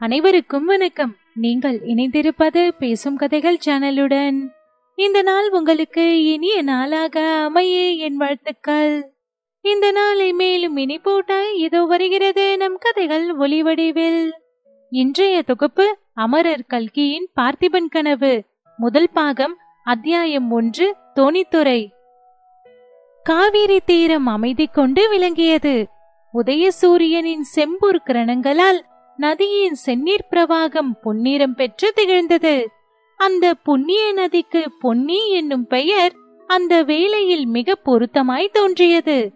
அனைவருக்கும் வணக்கம். நீங்கள் இணைந்திருப்பது பேசும் கதைகள் சேனலுடன். இந்த நாள் உங்களுக்கு இனிய நாளாக அமைய என் வாழ்த்துக்கள். இந்த நாளை மேலும் இனி போட்டாய் இதோ வருகிறது நம் கதைகள் ஒளிவடிவில் இன்றைய தொகுப்பு அமரர் கல்கியின் பார்த்திபன் கனவு. முதல் பாகம் அத்தியாயம் ஒன்று தோணித்துறை. காவிரி தீரம் அமைதி கொண்டு விளங்கியது. உதய சூரியனின் செம்பூர் கிரணங்களால் நதியின் செந்நீர் பிரவாகம் பொன்னிறம் பெற்று திகழ்ந்தது. அந்த புண்ணிய நதிக்கு பொன்னி என்னும் பெயர் அந்த வேளையில் மிக பொருத்தமாய் தோன்றியது.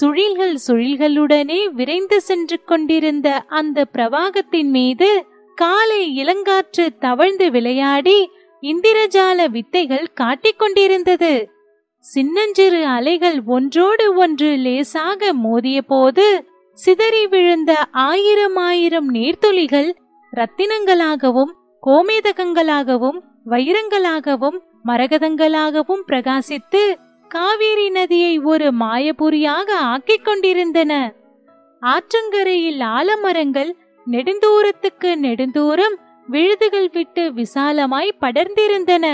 சுழில்கள் சுழில்களுடனே விரைந்து சென்று கொண்டிருந்த அந்த பிரவாகத்தின் மீது காலை இளங்காற்று தவழ்ந்து விளையாடி இந்திரஜால வித்தைகள் காட்டிக் கொண்டிருந்தது. சின்னஞ்சிறு அலைகள் ஒன்றோடு ஒன்று லேசாக மோதிய போது சிதறி விழுந்த ஆயிரம் ஆயிரம் நீர்த்துளிகள் ரத்தினங்களாகவும் கோமேதகங்களாகவும் வைரங்களாகவும் மரகதங்களாகவும் பிரகாசித்து காவேரி நதியை ஒரு மாயபுரியாக ஆக்கிக் கொண்டிருந்தன. ஆற்றங்கரையில் ஆலமரங்கள் நெடுந்தூரத்துக்கு நெடுந்தூரம் விழுதுகள் விட்டு விசாலமாய் படர்ந்திருந்தன.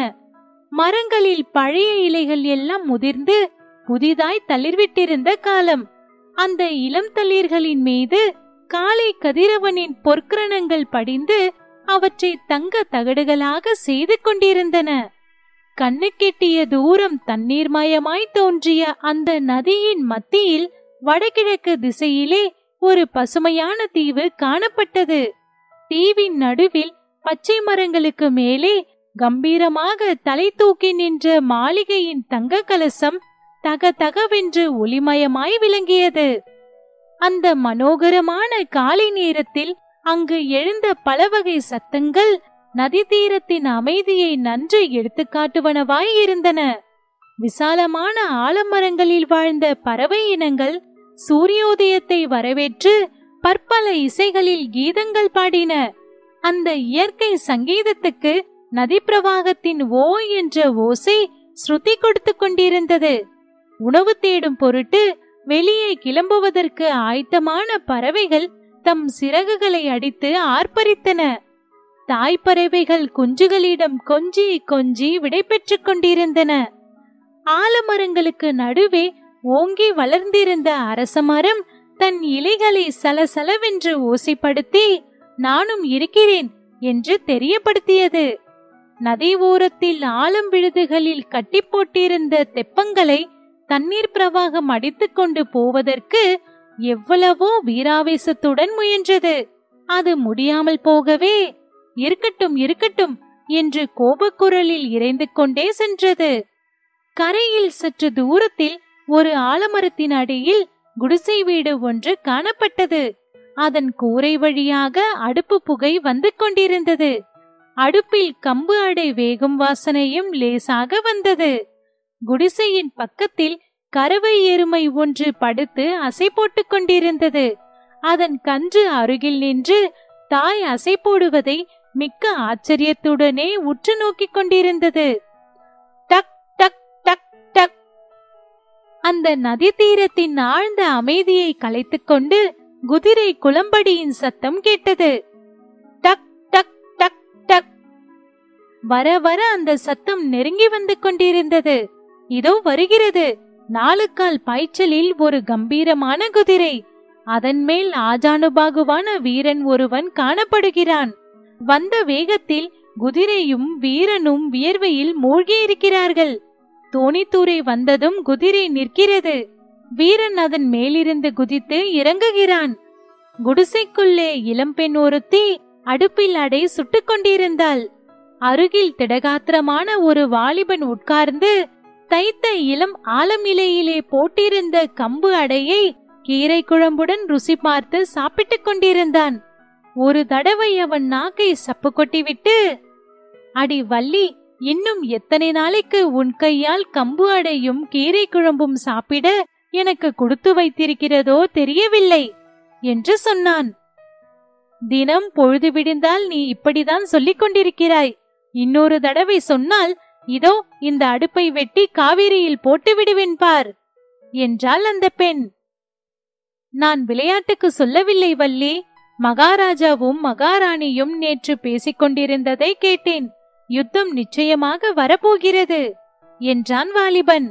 மரங்களில் பழைய இலைகள் எல்லாம் முதிர்ந்து புதிதாய் தளிர்விட்டிருந்த காலம். அந்த இளம் தளிர்களின் மீது காலை கதிரவனின் பொற்கிரணங்கள் படிந்து அவற்றை தங்க தகடுகளாக செய்து கொண்டிருந்தன. கண்ணுக்கெட்டிய தூரம் தண்ணீர்மயமாய் தோன்றிய அந்த நதியின் மத்தியில் வடகிழக்கு திசையிலே ஒரு பசுமையான தீவு காணப்பட்டது. தீவின் நடுவில் பச்சை மரங்களுக்கு மேலே கம்பீரமாக தலை தூக்கி நின்ற மாளிகையின் தங்க கலசம் தக தகவென்று ஒளிமயமாய் விளங்கியது. அந்த மனோகரமான காலை நேரத்தில் அங்கு எழுந்த பல வகை சத்தங்கள் நதி தீரத்தின் அமைதியை நன்று எடுத்துக்காட்டுவனவாய் இருந்தன. விசாலமான ஆலமரங்களில் வாழ்ந்த பறவை இனங்கள் சூரியோதயத்தை வரவேற்று பற்பல இசைகளில் கீதங்கள் பாடின. அந்த இயற்கை சங்கீதத்துக்கு நதி பிரவாகத்தின் ஓ என்ற ஓசை ஸ்ருதி கொடுத்து கொண்டிருந்தது. உணவு தேடும் பொருட்டு வெளியே கிளம்புவதற்கு ஆயத்தமான பறவைகள் தம் சிறகுகளை அடித்து ஆர்ப்பரித்தன. தாய்ப்பறவைகள் குஞ்சுகளிடம் கொஞ்சி கொஞ்சி விடை பெற்றுக் கொண்டிருந்தன. ஆலமரங்களுக்கு நடுவே ஓங்கி வளர்ந்திருந்த அரசமரம் தன் இலைகளை சலசலவென்று ஓசைப்படுத்தி நானும் இருக்கிறேன் என்று தெரியப்படுத்தியது. நதி ஓரத்தில் ஆலம் விழுதுகளில் கட்டி போட்டிருந்த தெப்பங்களை தண்ணீர் பிரவாகம் அடித்துக் கொண்டு போவதற்கு எவ்வளவோ வீராவேசத்துடன் முயன்றது. அது முடியாமல் போகவே இருக்கட்டும் இருக்கட்டும் என்று கோபக்குரலில் இறைந்து கொண்டே சென்றது. கரையில் சற்று தூரத்தில் ஒரு ஆலமரத்தின் அடியில் குடிசை வீடு ஒன்று காணப்பட்டது. அதன் கூரை வழியாக அடுப்பு புகை வந்து கொண்டிருந்தது. அடுப்பில் கம்பு அடை வேகும் வாசனையும் லேசாக வந்தது. குடிசையின் பக்கத்தில் கறவை எருமை ஒன்று படுத்து அசை போட்டுக் கொண்டிருந்தது. அதன் கன்று அருகில் நின்று தாய் அசை போடுவதை மிக்க ஆச்சரியத்துடனே உற்று நோக்கிக் கொண்டிருந்தது. டக் டக் டக் டக். அந்த நதி தீரத்தின் ஆழ்ந்த அமைதியை கலைத்துக் கொண்டு குதிரை குளம்படியின் சத்தம் கேட்டது. டக் டக் டக் டக். வர வர அந்த சத்தம் நெருங்கி வந்து கொண்டிருந்தது. இதோ வருகிறது. நாலுக்கால் பாய்ச்சலில் ஒரு கம்பீரமான குதிரை. அதன் மேல் ஆஜானுபாகுவான வீரன் ஒருவன் காணப்படுகிறான். வந்த வேகத்தில் குதிரையும் வீரனும் வியர்வையில் மூழ்கியிருக்கிறார்கள் தோணித்தூரை வந்ததும் குதிரை நிற்கிறது. வீரன் அதன் மேலிருந்து குதித்து இறங்குகிறான். குடிசைக்குள்ளே இளம்பெண் ஒருத்தி அடுப்பில் அடை சுட்டுக் கொண்டிருந்தாள். அருகில் திடகாத்திரமான ஒரு வாலிபன் உட்கார்ந்து தைத்த இளம் ஆலமிலையிலே போட்டிருந்த கம்பு அடையை கீரை குழம்புடன் ருசி பார்த்து சாப்பிட்டுக் கொண்டிருந்தான். ஒரு தடவை அவன் நாக்கை சப்பு கொட்டிவிட்டு அடி வள்ளி இன்னும் எத்தனை நாளைக்கு உன் கையால் கம்பு அடையும் கீரை குழம்பும் சாப்பிட எனக்கு கொடுத்து வைத்திருக்கிறதோ தெரியவில்லை என்று சொன்னான். தினம் பொழுது விடிந்தால் நீ இப்படிதான் சொல்லிக் கொண்டிருக்கிறாய். இன்னொரு தடவை சொன்னால் இதோ இந்த அடுப்பை வெட்டி காவிரியில் போட்டு விடுவேன் பார் என்றாள் அந்த பெண். நான் விளையாட்டுக்கு சொல்லவில்லை வள்ளி மகாராஜாவும் மகாராணியும் நேற்று பேசிக் கொண்டிருந்ததை கேட்டேன் யுத்தம் நிச்சயமாக வரப்போகிறது என்றான் வாலிபன்.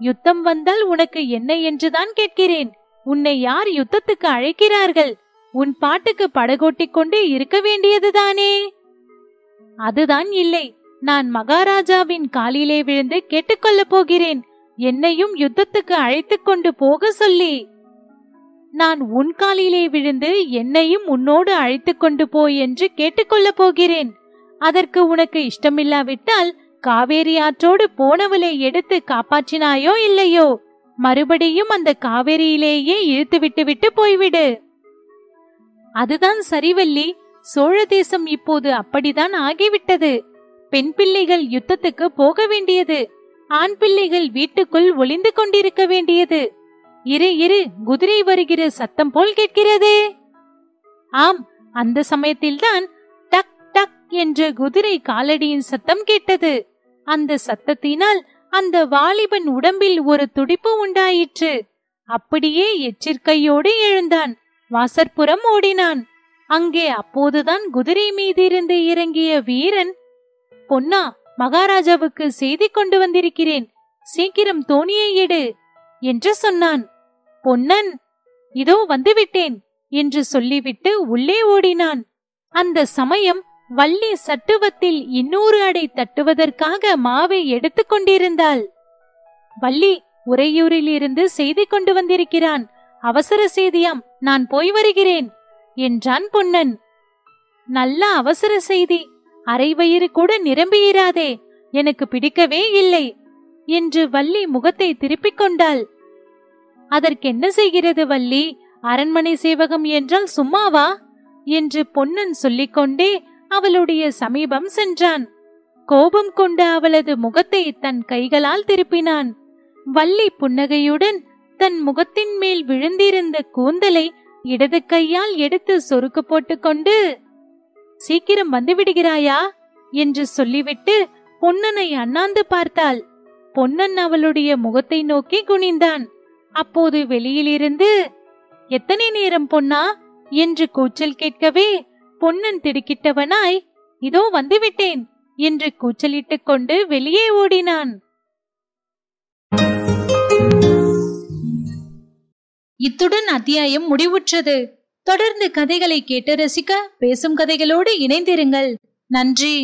யுத்தம் வந்தால் உனக்கு என்ன என்றுதான் கேட்கிறேன் உன்னை யார் யுத்தத்துக்கு அழைக்கிறார்கள் உன் பாட்டுக்கு படகோட்டிக் கொண்டு இருக்க வேண்டியதுதானே? அதுதான் இல்லை நான் மகாராஜாவின் காலிலே விழுந்து கேட்டுக்கொள்ளப் போகிறேன். என்னையும் யுத்தத்துக்கு அழைத்துக் கொண்டு போக சொல்லி. நான் உன் காலிலே விழுந்து என்னையும் உன்னோடு அழைத்துக் கொண்டு போய் என்று கேட்டுக்கொள்ளப் போகிறேன். அதற்கு உனக்கு இஷ்டமில்லாவிட்டால் காவேரி ஆற்றோடு போனவளை எடுத்து காப்பாற்றினாயோ இல்லையோ? மறுபடியும் அந்த காவேரியிலேயே இழுத்து விட்டு விட்டு போய்விடு. அதுதான் சரிவல்லி. சோழ தேசம் இப்போது அப்படிதான் ஆகிவிட்டது. பெண் பிள்ளைகள் யுத்தத்துக்கு போக வேண்டியது. ஆண் பிள்ளைகள் வீட்டுக்குள் ஒளிந்து கொண்டிருக்க வேண்டியது. இரு இரு குதிரை வருகிற சத்தம் போல் கேட்கிறதே. ஆம் அந்த சமயத்தில்தான் டக் டக் என்ற குதிரை காலடியின் சத்தம் கேட்டது. அந்த சத்தத்தினால் அந்த வாலிபன் உடம்பில் ஒரு துடிப்பு உண்டாயிற்று. அப்படியே எச்சரிக்கையோடு எழுந்தான். வாசற்புறம் ஓடினான். அங்கே அப்போதுதான் குதிரை மீதிருந்து இறங்கிய வீரன் பொன்னா மகாராஜாவுக்கு செய்தி கொண்டு வந்திருக்கிறேன். சீக்கிரம் தோணியை எடு என்று சொன்னான். பொன்னன் இதோ வந்துவிட்டேன் என்று சொல்லிவிட்டு உள்ளே ஓடினான். அந்த சமயம் வள்ளி சட்டுவத்தில் இன்னொரு அடை தட்டுவதற்காக மாவை எடுத்துக் கொண்டிருந்தாள். வள்ளி உறையூரிலிருந்து செய்தி கொண்டு வந்திருக்கிறான். அவசர செய்தியாம் நான் போய் வருகிறேன் என்றான் பொன்னன். நல்ல அவசர செய்தி. அரை வயிறு கூட நிரம்பியிராதே எனக்கு பிடிக்கவே இல்லை என்று வள்ளி முகத்தை திருப்பிக் கொண்டாள். அதற்கென்ன செய்கிறது வள்ளி? அரண்மனை சேவகம் என்றால் சும்மாவா? என்று பொன்னன் சொல்லிக்கொண்டே அவளுடைய சமீபம் சென்றான். கோபம் கொண்ட அவளது முகத்தை தன் கைகளால் திருப்பினான். வள்ளி புன்னகையுடன் தன் முகத்தின் மேல் விழுந்திருந்த கூந்தலை இடது கையால் எடுத்து சொருக்கு போட்டுக்கொண்டு சீக்கிரம் வந்து விடுகிறாயா? என்று சொல்லிவிட்டு பொன்னனை அண்ணாந்து பார்த்தாள். பொன்னன் அவளுடைய முகத்தை நோக்கி குனிந்தான். அப்போது வெளியிலிருந்து எத்தனை நேரம் பொன்னா? என்று கூச்சல் கேட்கவே பொன்னன் திடுக்கிட்டவனாய் இதோ வந்துவிட்டேன் என்று கூச்சலிட்டுக் கொண்டு வெளியே ஓடினான். இத்துடன் அத்தியாயம் முடிவுற்றது. தொடர்ந்து கதைகளை கேட்டு ரசிக்க பேசும் கதைகளோடு இணைந்திருங்கள். நன்றி.